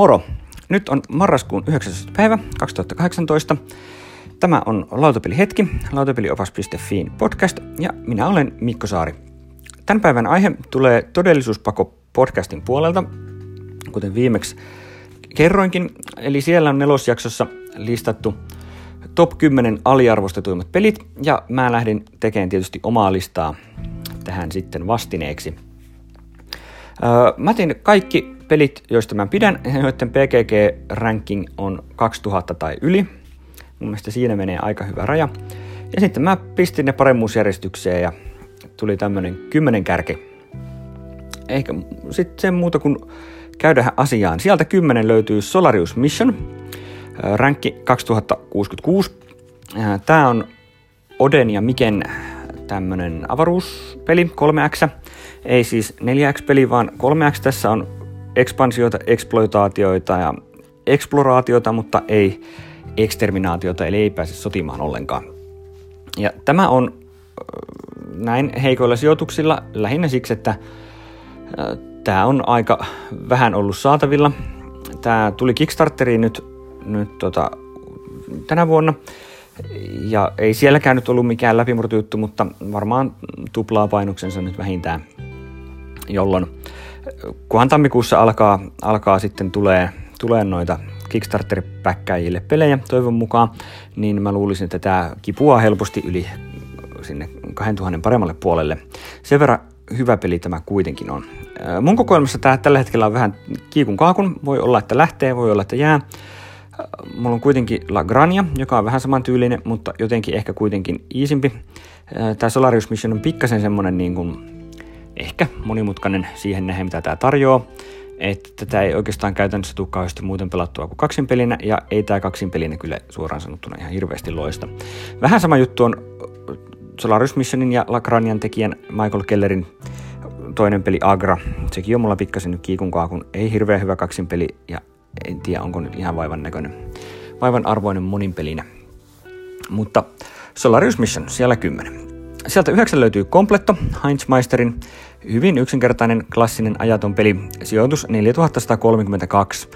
Moro! Nyt on marraskuun 19. päivä 2018. Tämä on Lautapelihetki, lautapeliopas.fiin podcast ja minä olen Mikko Saari. Tämän päivän aihe tulee todellisuuspako podcastin puolelta, kuten viimeksi kerroinkin. Eli siellä on nelosjaksossa listattu top 10 aliarvostetuimmat pelit ja mä lähdin tekemään tietysti omaa listaa tähän sitten vastineeksi. Öö, mä tein kaikki pelit, joista mä pidän, joiden PGG-ranking on 2000 tai yli. Mun mielestä siinä menee aika hyvä raja. Ja sitten mä pistin ne paremmuusjärjestykseen ja tuli tämmönen kymmenen kärki. Ehkä sitten sen muuta kuin käydään asiaan. Sieltä 10 löytyy Solarius Mission, rankki 2066. Tää on Oden ja Miken tämmönen avaruuspeli, 3X. Ei siis 4X-peli, vaan 3X. Tässä on ekspansioita, exploitaatioita ja eksploraatioita, mutta ei eksterminaatiota, eli ei pääse sotimaan ollenkaan. Ja tämä on näin heikoilla sijoituksilla lähinnä siksi, että tämä on aika vähän ollut saatavilla. Tämä tuli Kickstarteriin nyt, nyt tota, tänä vuonna, ja ei sielläkään nyt ollut mikään läpimurtojuttu, mutta varmaan tuplaa painoksensa nyt vähintään, jolloin kunhan tammikuussa alkaa, alkaa sitten tulee, tulee noita Kickstarter-päkkäjille pelejä toivon mukaan, niin mä luulisin, että tämä kipuaa helposti yli sinne 2000 paremmalle puolelle. Sen verran hyvä peli tämä kuitenkin on. Mun kokoelmassa tämä tällä hetkellä on vähän kiikun kaakun. Voi olla, että lähtee, voi olla, että jää. Mulla on kuitenkin La Grania, joka on vähän samantyylinen, mutta jotenkin ehkä kuitenkin iisimpi. Tämä Solarius Mission on pikkasen semmonen niin kuin ehkä monimutkainen siihen nähden, mitä tämä tarjoaa. Että tätä ei oikeastaan käytännössä tule kauheasti muuten pelattua kuin kaksinpelinä, ja ei tämä kaksinpelinä kyllä suoraan sanottuna ihan hirveästi loista. Vähän sama juttu on Solaris Missionin ja Lakranian tekijän Michael Kellerin toinen peli Agra. Sekin on mulla pikkasen nyt kiikunkaa, kun ei hirveän hyvä kaksinpeli, ja en tiedä onko nyt ihan vaivan näköinen, vaivan arvoinen moninpelinä. Mutta Solarius Mission, siellä 10. Sieltä yhdeksän löytyy Kompletto, Heinz Meisterin hyvin yksinkertainen klassinen ajaton peli, sijoitus 4132.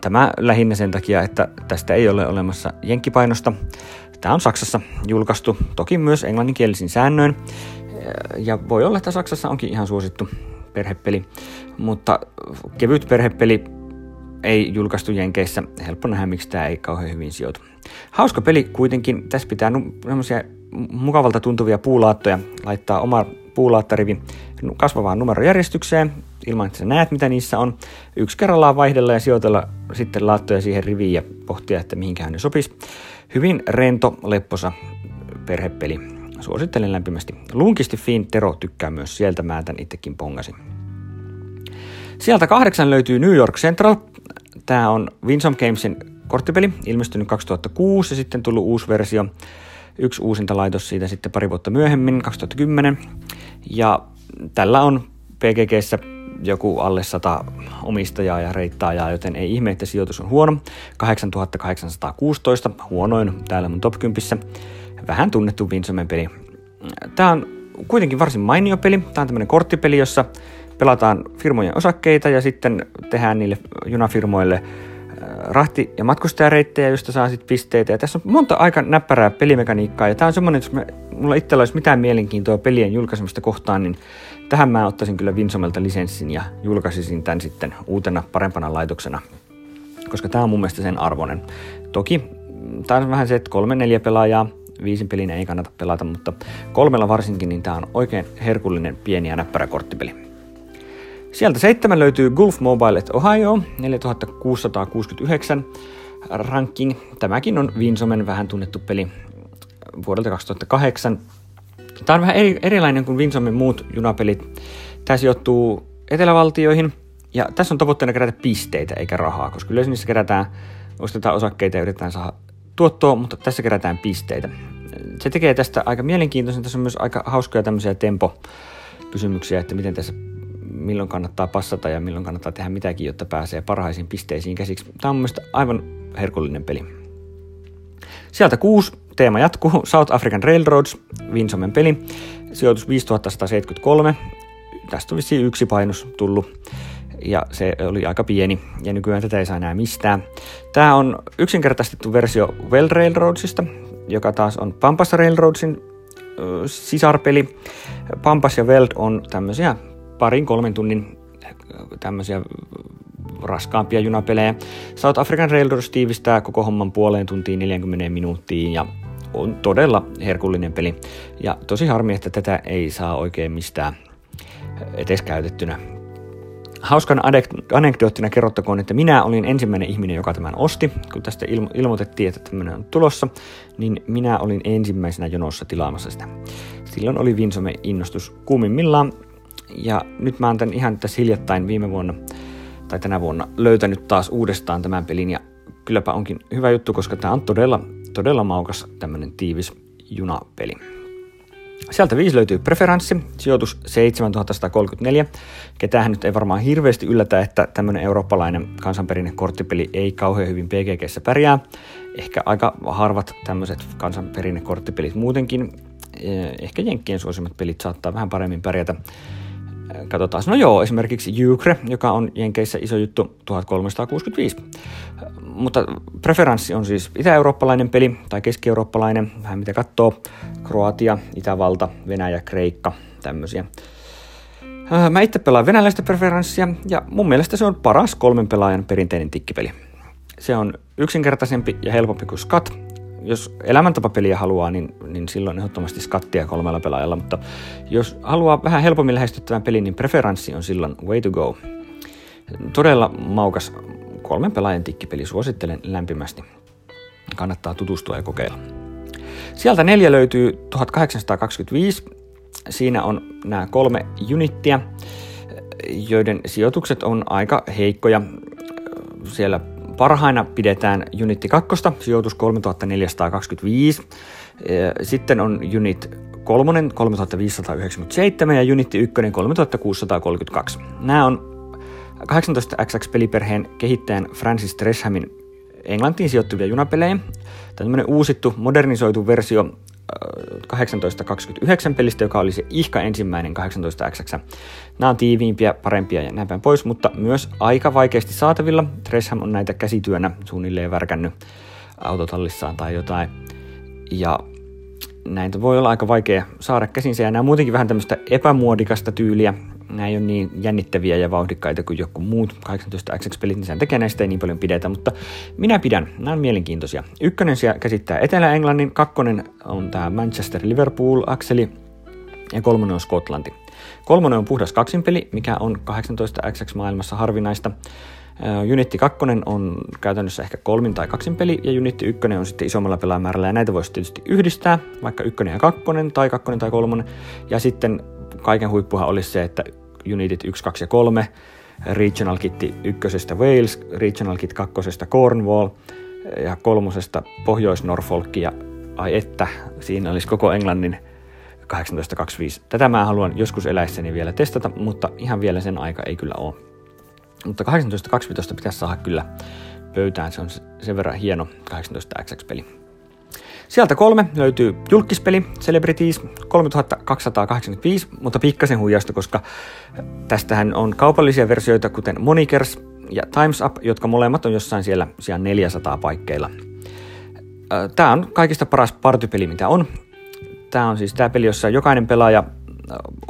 Tämä lähinnä sen takia, että tästä ei ole olemassa jenkkipainosta. Tämä on Saksassa julkaistu, toki myös englanninkielisin säännöin. Ja voi olla, että Saksassa onkin ihan suosittu perhepeli, mutta kevyt perhepeli ei julkaistu Jenkeissä. Helppo nähdä, miksi tämä ei kauhean hyvin sijoitu. Hauska peli kuitenkin. Tässä pitää mukavalta tuntuvia puulaattoja laittaa oma puulaattarivi kasvavaan numerojärjestykseen ilman, että sä näet, mitä niissä on. Yksi kerrallaan vaihdella ja sijoitella sitten laattoja siihen riviin ja pohtia, että mihinkään ne sopisi. Hyvin rento, lepposa perhepeli. Suosittelen lämpimästi. Lunkisti Fin Tero tykkää myös sieltä, mä tän itsekin pongasin. Sieltä kahdeksan löytyy New York Central. Tämä on Winsome Gamesin korttipeli, ilmestynyt 2006 ja sitten tullut uusi versio yksi uusinta laitos siitä sitten pari vuotta myöhemmin, 2010. Ja tällä on PGGssä joku alle 100 omistajaa ja reittaajaa, joten ei ihme, että sijoitus on huono. 8816, huonoin täällä mun top 10. Vähän tunnettu Vinsomen peli. Tämä on kuitenkin varsin mainio peli. Tämä on tämmöinen korttipeli, jossa pelataan firmojen osakkeita ja sitten tehdään niille junafirmoille rahti- ja matkustajareittejä, joista saa sitten pisteitä. Ja tässä on monta aika näppärää pelimekaniikkaa. Ja tämä on semmoinen, jos me, mulla itsellä olisi mitään mielenkiintoa pelien julkaisemista kohtaan, niin tähän mä ottaisin kyllä Vinsomelta lisenssin ja julkaisisin tämän sitten uutena parempana laitoksena. Koska tämä on mun mielestä sen arvoinen. Toki tämä on vähän se, että kolme neljä pelaajaa, viisin pelin ei kannata pelata, mutta kolmella varsinkin, niin tämä on oikein herkullinen pieni ja näppärä korttipeli. Sieltä seitsemän löytyy Gulf Mobile at Ohio, 4669 ranking. Tämäkin on Vinsomen vähän tunnettu peli vuodelta 2008. Tämä on vähän eri, erilainen kuin Vinsomen muut junapelit. Tämä sijoittuu etelävaltioihin ja tässä on tavoitteena kerätä pisteitä eikä rahaa, koska yleensä niissä kerätään, ostetaan osakkeita ja yritetään saada tuottoa, mutta tässä kerätään pisteitä. Se tekee tästä aika mielenkiintoisen. Tässä on myös aika hauskoja tämmöisiä tempo-kysymyksiä, että miten tässä milloin kannattaa passata ja milloin kannattaa tehdä mitäkin, jotta pääsee parhaisiin pisteisiin käsiksi. Tämä on mielestäni aivan herkullinen peli. Sieltä kuusi teema jatkuu. South African Railroads, Vinsomen peli. Sijoitus 5173. Tästä on vissiin yksi painos tullut. ja se oli aika pieni, ja nykyään tätä ei saa enää mistään. Tämä on yksinkertaistettu versio Well Railroadsista, joka taas on Pampas Railroadsin sisarpeli. Pampas ja Weld on tämmöisiä parin kolmen tunnin tämmöisiä raskaampia junapelejä. South African Railroads tiivistää koko homman puoleen tuntiin 40 minuuttiin ja on todella herkullinen peli. Ja tosi harmi, että tätä ei saa oikein mistään etes käytettynä. Hauskan anekdoottina kerrottakoon, että minä olin ensimmäinen ihminen, joka tämän osti. Kun tästä ilmo- ilmoitettiin, että tämmöinen on tulossa, niin minä olin ensimmäisenä jonossa tilaamassa sitä. Silloin oli Vinsome innostus kuumimmillaan. Ja nyt mä oon tämän ihan tässä hiljattain viime vuonna tai tänä vuonna löytänyt taas uudestaan tämän pelin ja kylläpä onkin hyvä juttu, koska tämä on todella, todella maukas tämmönen tiivis junapeli. Sieltä viisi löytyy preferenssi, sijoitus 7134. Ketään nyt ei varmaan hirveästi yllätä, että tämmöinen eurooppalainen kansanperinne korttipeli ei kauhean hyvin PGGssä pärjää. Ehkä aika harvat tämmöiset kansanperinne korttipelit muutenkin. Ehkä Jenkkien suosimmat pelit saattaa vähän paremmin pärjätä. Katsotaan. No joo, esimerkiksi Jukre, joka on Jenkeissä iso juttu 1365. Mutta preferenssi on siis itä-eurooppalainen peli tai keski-eurooppalainen, vähän mitä katsoo. Kroatia, Itävalta, Venäjä, Kreikka, tämmöisiä. Äh, mä itse pelaan venäläistä preferenssia ja mun mielestä se on paras kolmen pelaajan perinteinen tikkipeli. Se on yksinkertaisempi ja helpompi kuin Skat, jos elämäntapapeliä haluaa, niin, niin silloin ehdottomasti skattia kolmella pelaajalla, mutta jos haluaa vähän helpommin lähestyttävän pelin, niin preferenssi on silloin way to go. Todella maukas kolmen pelaajan tikkipeli, suosittelen lämpimästi. Kannattaa tutustua ja kokeilla. Sieltä neljä löytyy 1825. Siinä on nämä kolme unittia, joiden sijoitukset on aika heikkoja. Siellä Parhaina pidetään Unitti 2, sijoitus 3425. Sitten on Unit 3, 3597 ja Unity 1, 3632. Nämä on 18XX-peliperheen kehittäjän Francis Treshamin Englantiin sijoittuvia junapelejä. Tämä on uusittu, modernisoitu versio 1829 pelistä, joka oli se ihka ensimmäinen 18X. Nämä on tiiviimpiä, parempia ja näin päin pois, mutta myös aika vaikeasti saatavilla. Tresham on näitä käsityönä suunnilleen värkännyt autotallissaan tai jotain. Ja näitä voi olla aika vaikea saada käsinsä ja nämä on muutenkin vähän tämmöistä epämuodikasta tyyliä, nämä ei ole niin jännittäviä ja vauhdikkaita kuin joku muut 18XX-pelit, niin sen tekee näistä ei niin paljon pidetä, mutta minä pidän, nämä on mielenkiintoisia. Ykkönen siellä käsittää Etelä-Englannin, kakkonen on tämä Manchester-Liverpool-akseli ja kolmonen on Skotlanti. Kolmonen on puhdas kaksinpeli, mikä on 18XX-maailmassa harvinaista. Unitti 2 on käytännössä ehkä kolmin tai kaksin peli, ja Unitti 1 on sitten isommalla pelaamäärällä, ja näitä voisi tietysti yhdistää, vaikka ykkönen ja kakkonen, tai kakkonen tai kolmonen, ja sitten kaiken huippuhan olisi se, että Unitit 1, 2 ja 3, Regional Kit ykkösestä Wales, Regional Kit kakkosesta Cornwall ja kolmosesta Pohjois-Norfolk ja ai että, siinä olisi koko Englannin 1825. Tätä mä haluan joskus eläissäni vielä testata, mutta ihan vielä sen aika ei kyllä ole. Mutta 1825 pitäisi saada kyllä pöytään, se on sen verran hieno 18XX-peli. Sieltä kolme löytyy julkispeli Celebrities 3285, mutta pikkasen huijasta, koska tästähän on kaupallisia versioita kuten Monikers ja Times Up, jotka molemmat on jossain siellä, siellä 400 paikkeilla. Tämä on kaikista paras partypeli, mitä on. Tämä on siis tämä peli, jossa jokainen pelaaja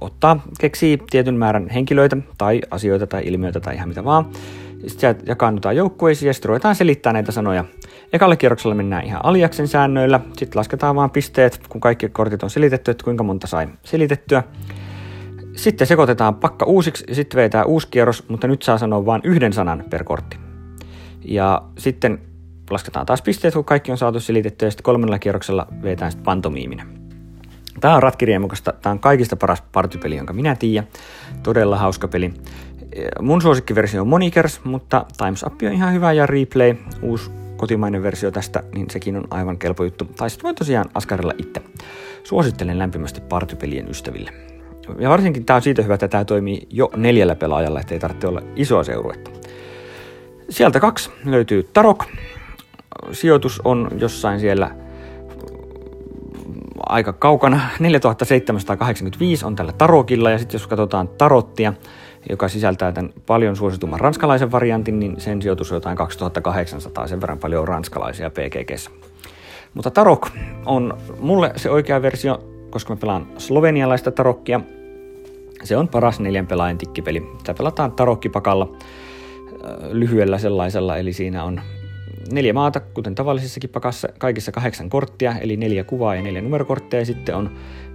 ottaa, keksii tietyn määrän henkilöitä tai asioita tai ilmiöitä tai ihan mitä vaan. Sitten sieltä jakaannutaan joukkueisiin ja sitten ruvetaan selittämään näitä sanoja Ekalle kierroksella mennään ihan aliaksen säännöillä, sitten lasketaan vaan pisteet, kun kaikki kortit on selitetty, että kuinka monta sai selitettyä. Sitten sekoitetaan pakka uusiksi ja sitten vetää uusi kierros, mutta nyt saa sanoa vain yhden sanan per kortti. Ja sitten lasketaan taas pisteet, kun kaikki on saatu selitettyä, ja sitten kolmannella kierroksella vetään sitten pantomiiminen. Tämä on ratkiriemukaista, tämä on kaikista paras partypeli, jonka minä tiedän. Todella hauska peli. Mun suosikkiversio on Monikers, mutta Times Up on ihan hyvä ja Replay, uusi kotimainen versio tästä, niin sekin on aivan kelpo juttu. Tai sitten voi tosiaan askarella itse. Suosittelen lämpimästi partypelien ystäville. Ja varsinkin tämä on siitä hyvä, että tämä toimii jo neljällä pelaajalla, ettei tarvitse olla isoa seuruetta. Sieltä kaksi löytyy Tarok. Sijoitus on jossain siellä aika kaukana. 4785 on tällä Tarokilla ja sitten jos katsotaan Tarottia, joka sisältää tämän paljon suositumman ranskalaisen variantin, niin sen sijoitus on jotain 2800, sen verran paljon on ranskalaisia PGGssä. Mutta Tarok on mulle se oikea versio, koska mä pelaan slovenialaista Tarokkia. Se on paras neljän pelaajan tikkipeli. Sitä pelataan Tarokkipakalla lyhyellä sellaisella, eli siinä on neljä maata, kuten tavallisessakin pakassa, kaikissa kahdeksan korttia, eli neljä kuvaa ja neljä numerokorttia, ja sitten on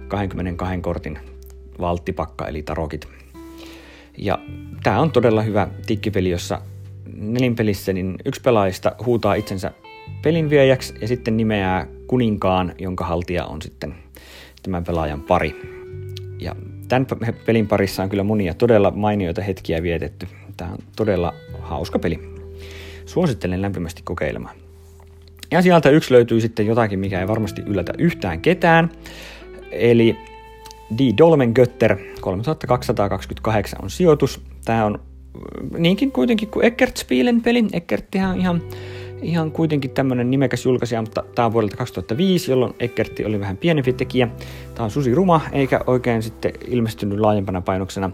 22 kortin valttipakka, eli tarokit. Ja tämä on todella hyvä tikkipeli, jossa nelinpelissä niin yksi pelaajista huutaa itsensä pelinviejäksi ja sitten nimeää kuninkaan, jonka haltija on sitten tämän pelaajan pari. Ja tämän pelin parissa on kyllä monia todella mainioita hetkiä vietetty. Tämä on todella hauska peli. Suosittelen lämpimästi kokeilemaan. Ja sieltä yksi löytyy sitten jotakin, mikä ei varmasti yllätä yhtään ketään. Eli Die Dolmen Götter 3228 on sijoitus. Tämä on niinkin kuitenkin kuin Eckert Spielen peli. Eckerttihän ihan, ihan kuitenkin tämmöinen nimekäs julkaisija, mutta tämä on vuodelta 2005, jolloin Eckertti oli vähän pienempi tekijä. Tämä on Susi Ruma, eikä oikein sitten ilmestynyt laajempana painoksena.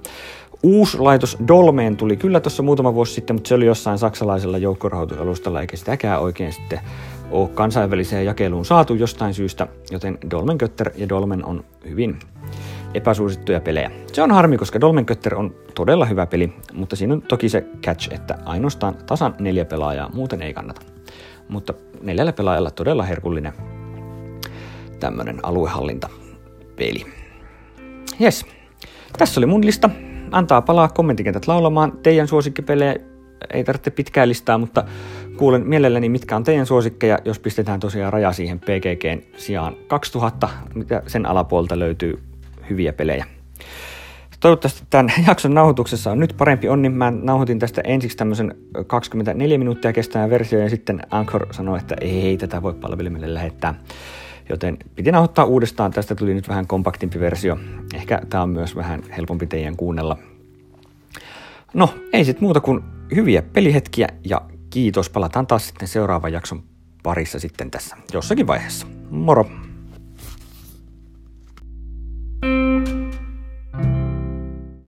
Uusi laitos Dolmeen tuli kyllä tuossa muutama vuosi sitten, mutta se oli jossain saksalaisella joukkorahoitusalustalla, eikä sitäkään oikein sitten ole kansainväliseen jakeluun saatu jostain syystä, joten Dolmen Götter ja Dolmen on hyvin epäsuosittuja pelejä. Se on harmi, koska Dolmen Götter on todella hyvä peli, mutta siinä on toki se catch, että ainoastaan tasan neljä pelaajaa, muuten ei kannata. Mutta neljällä pelaajalla todella herkullinen tämmönen aluehallintapeli. Yes, tässä oli mun lista antaa palaa kommenttikentät laulamaan. Teidän suosikkipelejä ei tarvitse pitkää listaa, mutta kuulen mielelläni, mitkä on teidän suosikkeja, jos pistetään tosiaan raja siihen PGGn sijaan 2000, mitä sen alapuolta löytyy hyviä pelejä. Toivottavasti tämän jakson nauhoituksessa on nyt parempi onni. Mä nauhoitin tästä ensiksi tämmöisen 24 minuuttia kestävän versio ja sitten Anchor sanoi, että ei tätä voi palvelimelle lähettää. Joten piti nauhoittaa uudestaan. Tästä tuli nyt vähän kompaktimpi versio. Ehkä tämä on myös vähän helpompi teidän kuunnella. No, ei sitten muuta kuin hyviä pelihetkiä ja kiitos. Palataan taas sitten seuraavan jakson parissa sitten tässä jossakin vaiheessa. Moro!